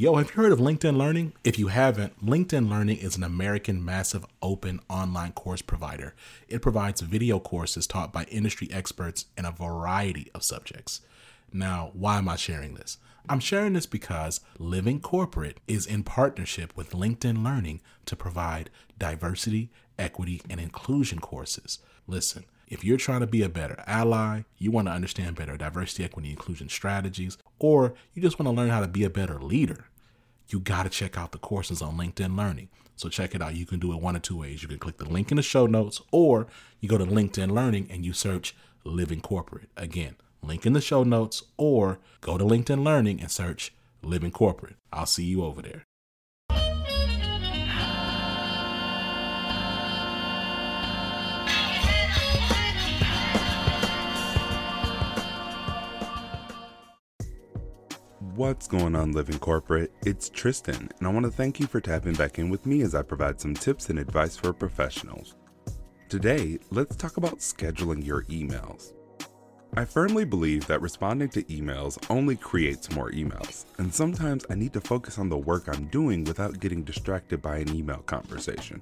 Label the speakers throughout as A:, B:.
A: Yo, have you heard of LinkedIn Learning? If you haven't, LinkedIn Learning is an American massive open online course provider. It provides video courses taught by industry experts in a variety of subjects. Now, why am I sharing this? I'm sharing this because Living Corporate is in partnership with LinkedIn Learning to provide diversity, equity, and inclusion courses. Listen, if you're trying to be a better ally, you want to understand better diversity, equity, inclusion strategies, or you just want to learn how to be a better leader, you got to check out the courses on LinkedIn Learning. So check it out. You can do it one of two ways. You can click the link in the show notes, or you go to LinkedIn Learning and you search Living Corporate. Again, link in the show notes, or go to LinkedIn Learning and search Living Corporate. I'll see you over there.
B: What's going on, Living Corporate? It's Tristan, and I want to thank you for tapping back in with me as I provide some tips and advice for professionals. Today, let's talk about scheduling your emails. I firmly believe that responding to emails only creates more emails, and sometimes I need to focus on the work I'm doing without getting distracted by an email conversation.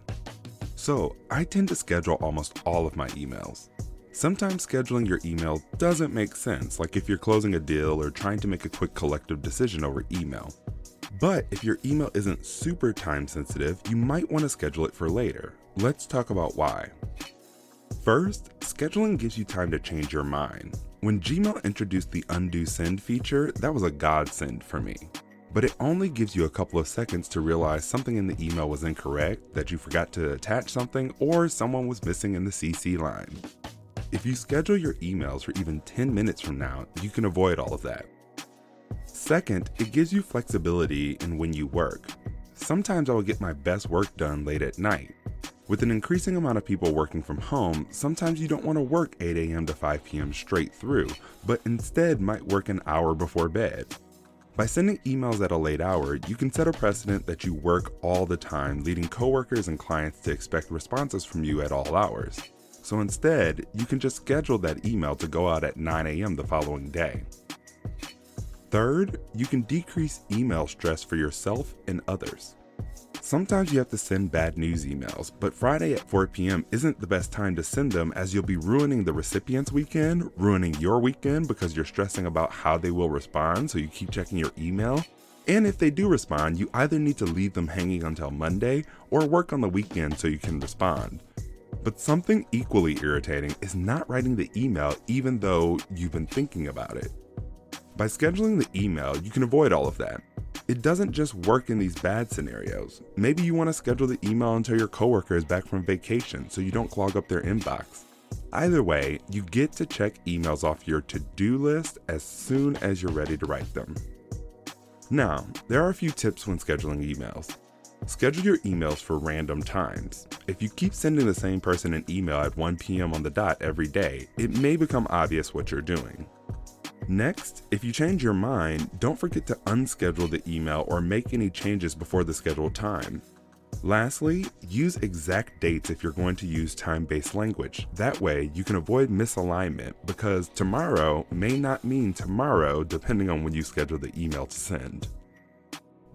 B: So, I tend to schedule almost all of my emails. Sometimes scheduling your email doesn't make sense, like if you're closing a deal or trying to make a quick collective decision over email. But if your email isn't super time sensitive, you might want to schedule it for later. Let's talk about why. First, scheduling gives you time to change your mind. When Gmail introduced the undo send feature, that was a godsend for me. But it only gives you a couple of seconds to realize something in the email was incorrect, that you forgot to attach something, or someone was missing in the CC line. If you schedule your emails for even 10 minutes from now, you can avoid all of that. Second, it gives you flexibility in when you work. Sometimes I will get my best work done late at night. With an increasing amount of people working from home, sometimes you don't want to work 8 a.m. to 5 p.m. straight through, but instead might work an hour before bed. By sending emails at a late hour, you can set a precedent that you work all the time, leading coworkers and clients to expect responses from you at all hours. So instead, you can just schedule that email to go out at 9 a.m. the following day. Third, you can decrease email stress for yourself and others. Sometimes you have to send bad news emails, but Friday at 4 p.m. isn't the best time to send them as you'll be ruining the recipient's weekend, ruining your weekend because you're stressing about how they will respond, so you keep checking your email. And if they do respond, you either need to leave them hanging until Monday or work on the weekend so you can respond. But something equally irritating is not writing the email even though you've been thinking about it. By scheduling the email, you can avoid all of that. It doesn't just work in these bad scenarios. Maybe you want to schedule the email until your coworker is back from vacation so you don't clog up their inbox. Either way, you get to check emails off your to do list as soon as you're ready to write them. Now, there are a few tips when scheduling emails. Schedule your emails for random times. If you keep sending the same person an email at 1 p.m. on the dot every day, it may become obvious what you're doing. Next, if you change your mind, don't forget to unschedule the email or make any changes before the scheduled time. Lastly, use exact dates if you're going to use time based language. That way, you can avoid misalignment because tomorrow may not mean tomorrow depending on when you schedule the email to send.